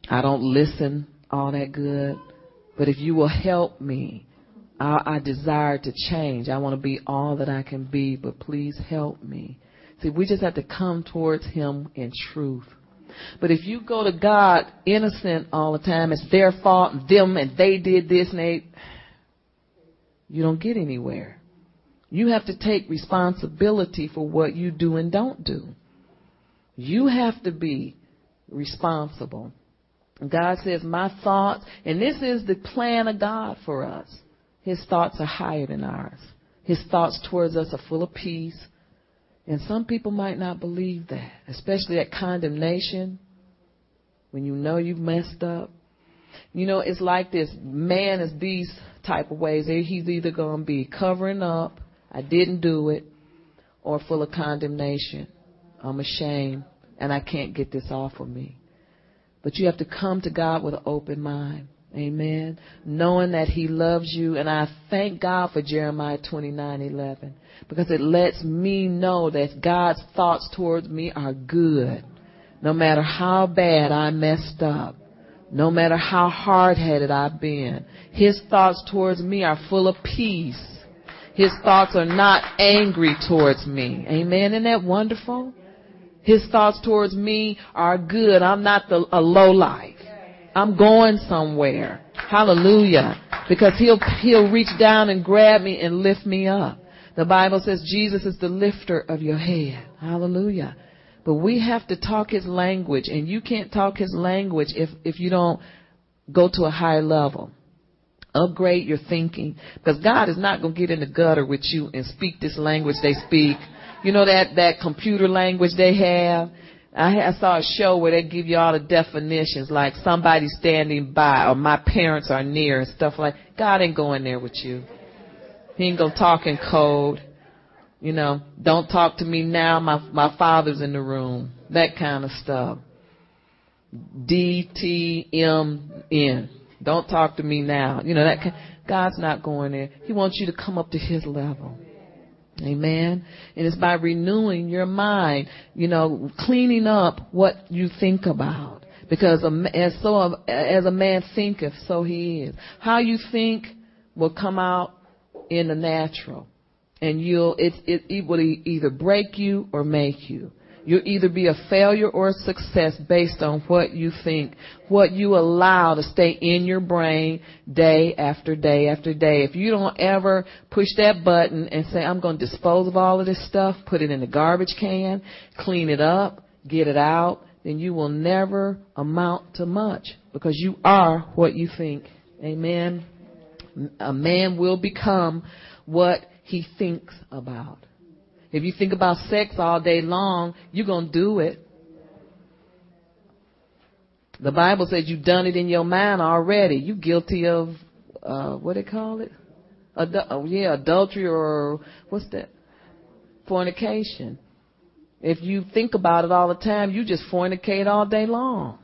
I don't listen all that good. But if you will help me, I, I desire to change. I want to be all that I can be, but please help me. See, we just have to come towards Him in truth. But if you go to God innocent all the time, it's their fault and them and they did this and they, you don't get anywhere. You have to take responsibility for what you do and don't do. You have to be responsible. God says, My thoughts, and this is the plan of God for us. His thoughts are higher than ours. His thoughts towards us are full of peace. And some people might not believe that, especially that condemnation when you know you've messed up. You know, it's like this man is these type of ways. He's either going to be covering up, I didn't do it, or full of condemnation. I'm ashamed and I can't get this off of me. But you have to come to God with an open mind. Amen. Knowing that He loves you. And I thank God for Jeremiah 29 11 because it lets me know that God's thoughts towards me are good. No matter how bad I messed up, no matter how hard headed I've been, His thoughts towards me are full of peace. His thoughts are not angry towards me. Amen. Isn't that wonderful? His thoughts towards me are good. I'm not the, a low life. I'm going somewhere. Hallelujah. Because he'll, he'll reach down and grab me and lift me up. The Bible says Jesus is the lifter of your head. Hallelujah. But we have to talk his language and you can't talk his language if, if you don't go to a higher level. Upgrade your thinking. Because God is not going to get in the gutter with you and speak this language they speak. You know that, that computer language they have? I, I saw a show where they give you all the definitions, like somebody standing by or my parents are near and stuff like. God ain't going there with you. He ain't gonna talk in code. You know, don't talk to me now. My my father's in the room. That kind of stuff. D T M N. Don't talk to me now. You know that. God's not going there. He wants you to come up to His level. Amen. And it's by renewing your mind, you know, cleaning up what you think about. Because as so as a man thinketh, so he is. How you think will come out in the natural, and you'll it it, it will either break you or make you. You'll either be a failure or a success based on what you think, what you allow to stay in your brain day after day after day. If you don't ever push that button and say, I'm going to dispose of all of this stuff, put it in the garbage can, clean it up, get it out, then you will never amount to much because you are what you think. Amen. A man will become what he thinks about. If you think about sex all day long, you're going to do it. The Bible says you've done it in your mind already. You guilty of uh what they call it? Adu- oh, yeah, adultery or what's that? Fornication. If you think about it all the time, you just fornicate all day long.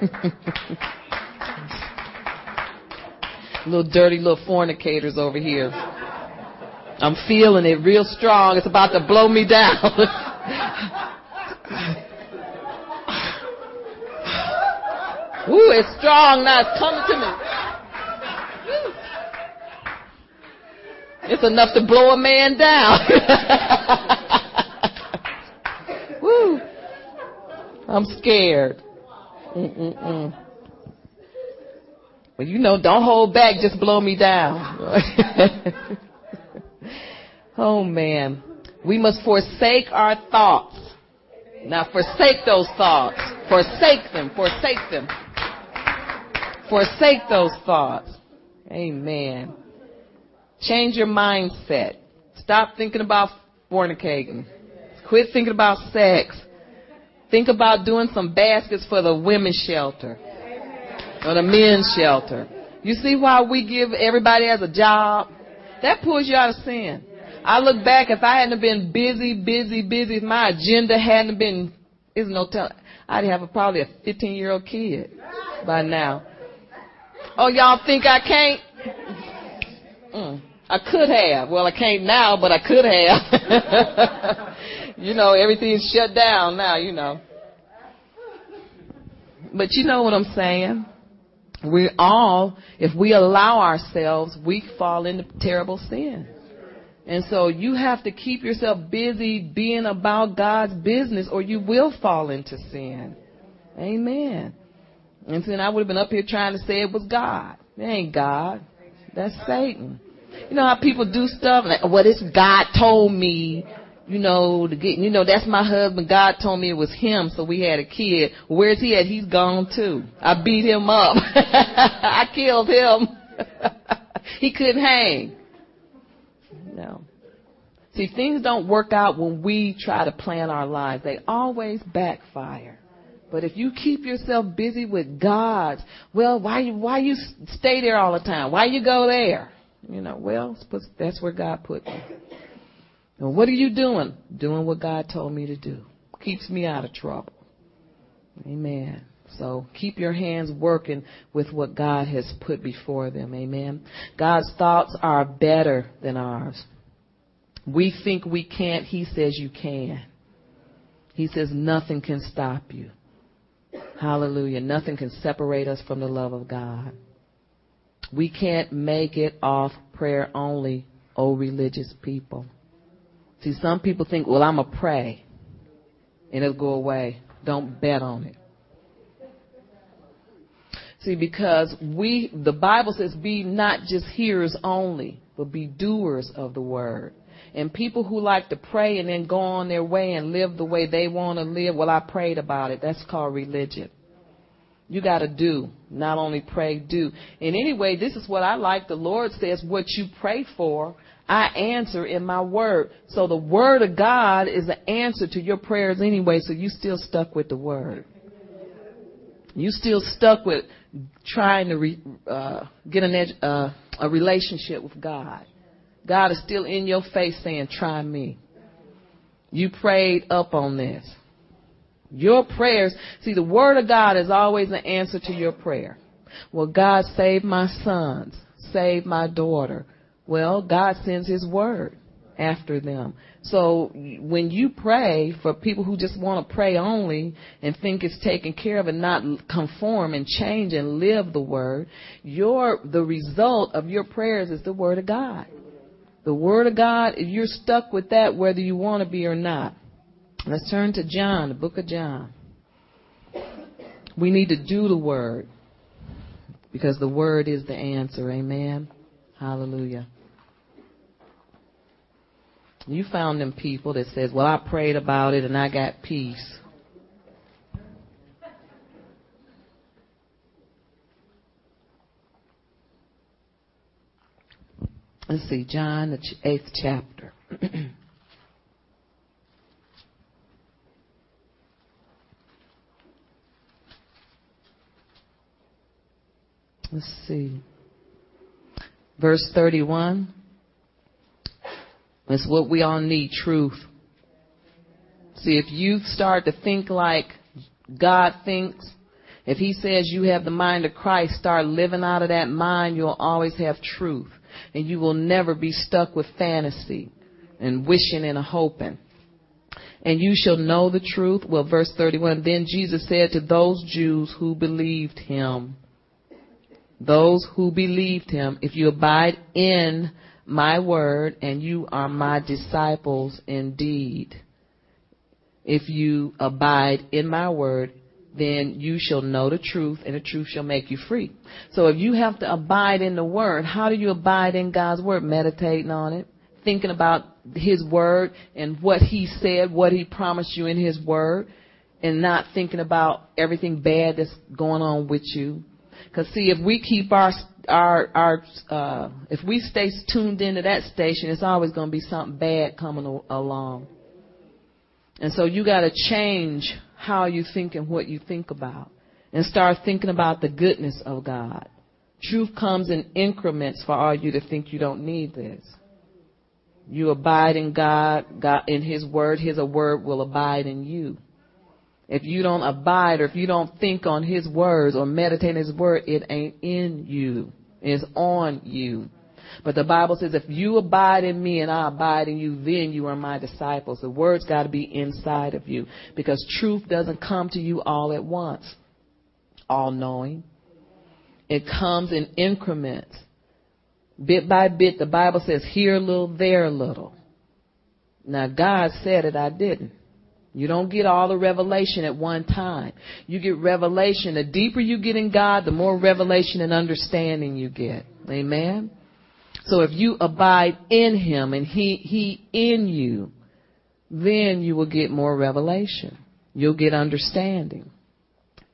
Little dirty little fornicators over here. I'm feeling it real strong. It's about to blow me down. Ooh, it's strong now. It's coming to me. It's enough to blow a man down. Woo. I'm scared. Mm-mm-mm. Well, you know, don't hold back, just blow me down. oh man. We must forsake our thoughts. Now forsake those thoughts. Forsake them. Forsake them. Forsake those thoughts. Amen. Change your mindset. Stop thinking about fornicating. Quit thinking about sex. Think about doing some baskets for the women's shelter or the men's shelter. You see why we give everybody as a job? That pulls you out of sin. I look back, if I hadn't been busy, busy, busy, if my agenda hadn't been, there's no telling, I'd have a, probably a 15 year old kid by now. Oh, y'all think I can't? Mm, I could have. Well, I can't now, but I could have. you know, everything's shut down now, you know. But you know what I'm saying? We all, if we allow ourselves, we fall into terrible sin. And so you have to keep yourself busy being about God's business or you will fall into sin. Amen. And then I would have been up here trying to say it was God. It ain't God. That's Satan. You know how people do stuff like, well, this God told me, you know, to get, you know, that's my husband. God told me it was him, so we had a kid. Where's he at? He's gone too. I beat him up. I killed him. he couldn't hang. No. See, things don't work out when we try to plan our lives. They always backfire. But if you keep yourself busy with God, well, why you, why you stay there all the time? Why you go there? You know, well, that's where God put me. And what are you doing? Doing what God told me to do. Keeps me out of trouble. Amen. So keep your hands working with what God has put before them. Amen. God's thoughts are better than ours. We think we can't. He says you can. He says nothing can stop you. Hallelujah. Nothing can separate us from the love of God. We can't make it off prayer only, oh religious people. See, some people think, well, I'm to pray and it'll go away. Don't bet on it. See, because we, the Bible says, be not just hearers only, but be doers of the word. And people who like to pray and then go on their way and live the way they want to live, well, I prayed about it. That's called religion. You got to do, not only pray, do. And anyway, this is what I like. The Lord says, what you pray for, I answer in my word. So the word of God is the answer to your prayers anyway, so you still stuck with the word. You still stuck with trying to re, uh, get an ed, uh, a relationship with God. God is still in your face saying, try me. You prayed up on this. Your prayers, see, the Word of God is always an answer to your prayer. Well, God save my sons, save my daughter. Well, God sends His Word after them. So when you pray for people who just want to pray only and think it's taken care of and not conform and change and live the Word, your, the result of your prayers is the Word of God. The Word of God, if you're stuck with that whether you want to be or not. Let's turn to John, the book of John. We need to do the word because the word is the answer. Amen. Hallelujah. You found them people that says, "Well, I prayed about it and I got peace." Let's see, John, the eighth chapter. Let's see. Verse 31. It's what we all need truth. See, if you start to think like God thinks, if He says you have the mind of Christ, start living out of that mind, you'll always have truth. And you will never be stuck with fantasy and wishing and hoping. And you shall know the truth. Well, verse 31, then Jesus said to those Jews who believed Him, those who believed him, if you abide in my word and you are my disciples indeed. If you abide in my word, then you shall know the truth and the truth shall make you free. So if you have to abide in the word, how do you abide in God's word? Meditating on it, thinking about his word and what he said, what he promised you in his word, and not thinking about everything bad that's going on with you because see, if we keep our our our uh, if we stay tuned into that station, it's always going to be something bad coming along. And so you got to change how you think and what you think about, and start thinking about the goodness of God. Truth comes in increments for all you to think you don't need this. You abide in God, God in His Word, His word will abide in you. If you don't abide or if you don't think on His words or meditate on His word, it ain't in you. It's on you. But the Bible says, if you abide in me and I abide in you, then you are my disciples. The word's got to be inside of you because truth doesn't come to you all at once, all knowing. It comes in increments. Bit by bit, the Bible says, here a little, there a little. Now, God said it, I didn't. You don't get all the revelation at one time. You get revelation. The deeper you get in God, the more revelation and understanding you get. Amen. So if you abide in Him and He, He in you, then you will get more revelation. You'll get understanding.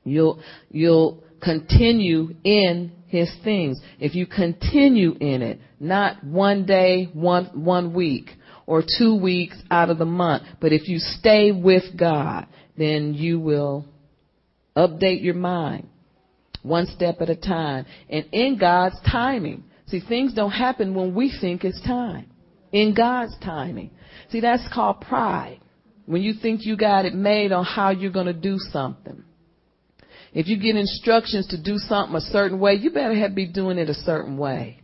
You'll, you'll continue in His things. If you continue in it, not one day, one, one week, or two weeks out of the month, but if you stay with God, then you will update your mind one step at a time and in God's timing. See, things don't happen when we think it's time. In God's timing. See, that's called pride. When you think you got it made on how you're going to do something. If you get instructions to do something a certain way, you better have be doing it a certain way.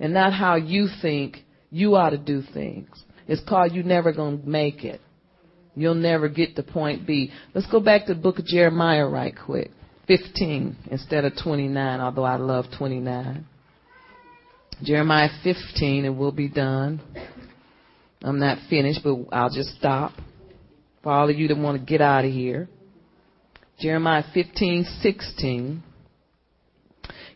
And not how you think you ought to do things. It's called you never gonna make it. You'll never get to point B. Let's go back to the book of Jeremiah right quick. 15 instead of 29, although I love 29. Jeremiah 15 and we'll be done. I'm not finished, but I'll just stop for all of you that want to get out of here. Jeremiah 15:16.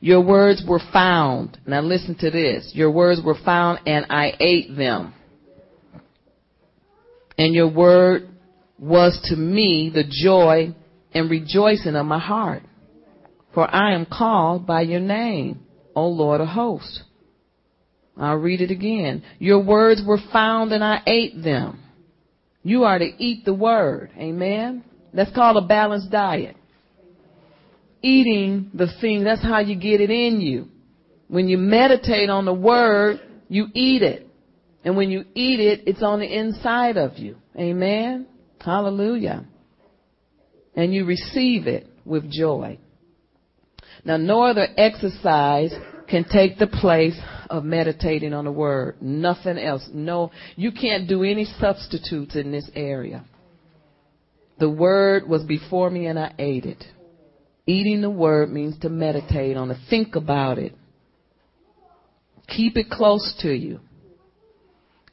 Your words were found. Now listen to this. Your words were found and I ate them. And your word was to me the joy and rejoicing of my heart. For I am called by your name, O Lord of hosts. I'll read it again. Your words were found and I ate them. You are to eat the word. Amen. That's called a balanced diet. Eating the thing, that's how you get it in you. When you meditate on the word, you eat it. And when you eat it, it's on the inside of you. Amen. Hallelujah. And you receive it with joy. Now, no other exercise can take the place of meditating on the word. Nothing else. No, you can't do any substitutes in this area. The word was before me and I ate it. Eating the word means to meditate on it, think about it. Keep it close to you.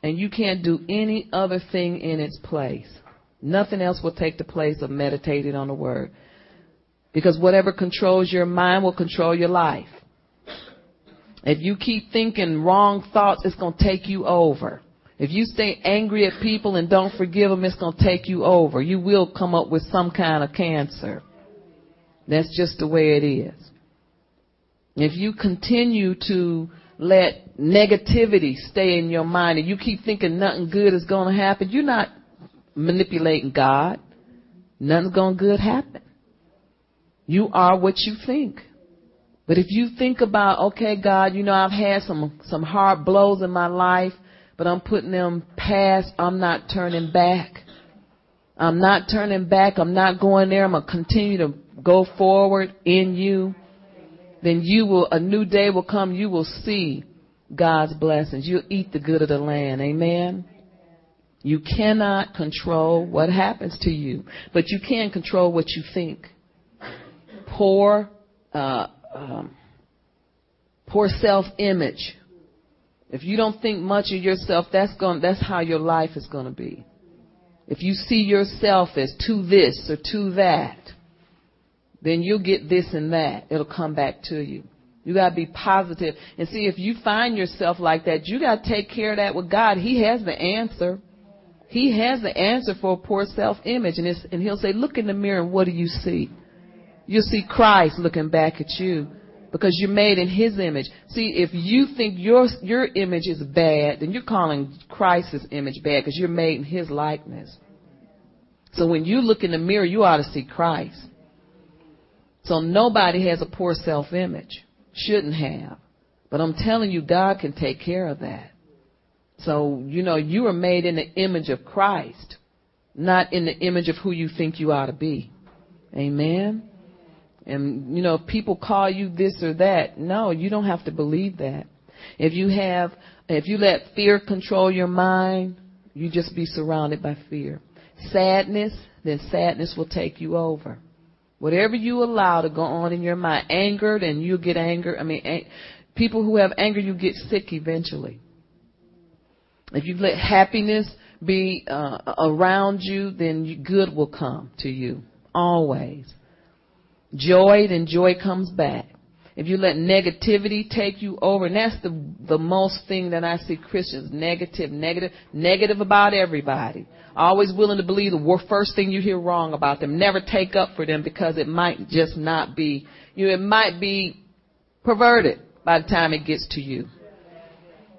And you can't do any other thing in its place. Nothing else will take the place of meditating on the word. Because whatever controls your mind will control your life. If you keep thinking wrong thoughts, it's going to take you over. If you stay angry at people and don't forgive them, it's going to take you over. You will come up with some kind of cancer. That's just the way it is. If you continue to let negativity stay in your mind and you keep thinking nothing good is going to happen, you're not manipulating God. Nothing's going to good happen. You are what you think. But if you think about, okay, God, you know, I've had some, some hard blows in my life, but I'm putting them past. I'm not turning back. I'm not turning back. I'm not going there. I'm going to continue to go forward in you. Then you will, a new day will come. You will see God's blessings. You'll eat the good of the land. Amen. You cannot control what happens to you, but you can control what you think. Poor, uh, um, poor self-image. If you don't think much of yourself, that's going, that's how your life is going to be. If you see yourself as to this or to that, then you'll get this and that. It'll come back to you. You gotta be positive. And see, if you find yourself like that, you gotta take care of that with God. He has the answer. He has the answer for a poor self-image. And, and he'll say, look in the mirror and what do you see? You'll see Christ looking back at you because you're made in His image. See, if you think your your image is bad, then you're calling Christ's image bad because you're made in His likeness. So when you look in the mirror, you ought to see Christ. So nobody has a poor self-image. Shouldn't have. But I'm telling you, God can take care of that. So, you know, you are made in the image of Christ, not in the image of who you think you ought to be. Amen. And, you know, if people call you this or that, no, you don't have to believe that. If you have, if you let fear control your mind, you just be surrounded by fear. Sadness, then sadness will take you over. Whatever you allow to go on in your mind, angered and you get anger. I mean, ang- people who have anger, you get sick eventually. If you let happiness be uh, around you, then good will come to you. Always. Joy, then joy comes back. If you let negativity take you over, and that's the the most thing that I see Christians negative, negative, negative about everybody. Always willing to believe the first thing you hear wrong about them. Never take up for them because it might just not be you. Know, it might be perverted by the time it gets to you.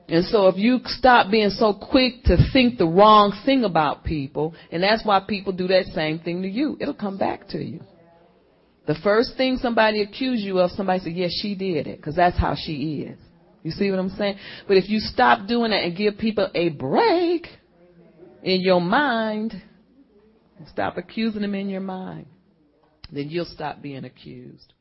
And so if you stop being so quick to think the wrong thing about people, and that's why people do that same thing to you, it'll come back to you. The first thing somebody accuse you of, somebody say, yes, she did it, because that's how she is. You see what I'm saying? But if you stop doing that and give people a break in your mind, stop accusing them in your mind, then you'll stop being accused.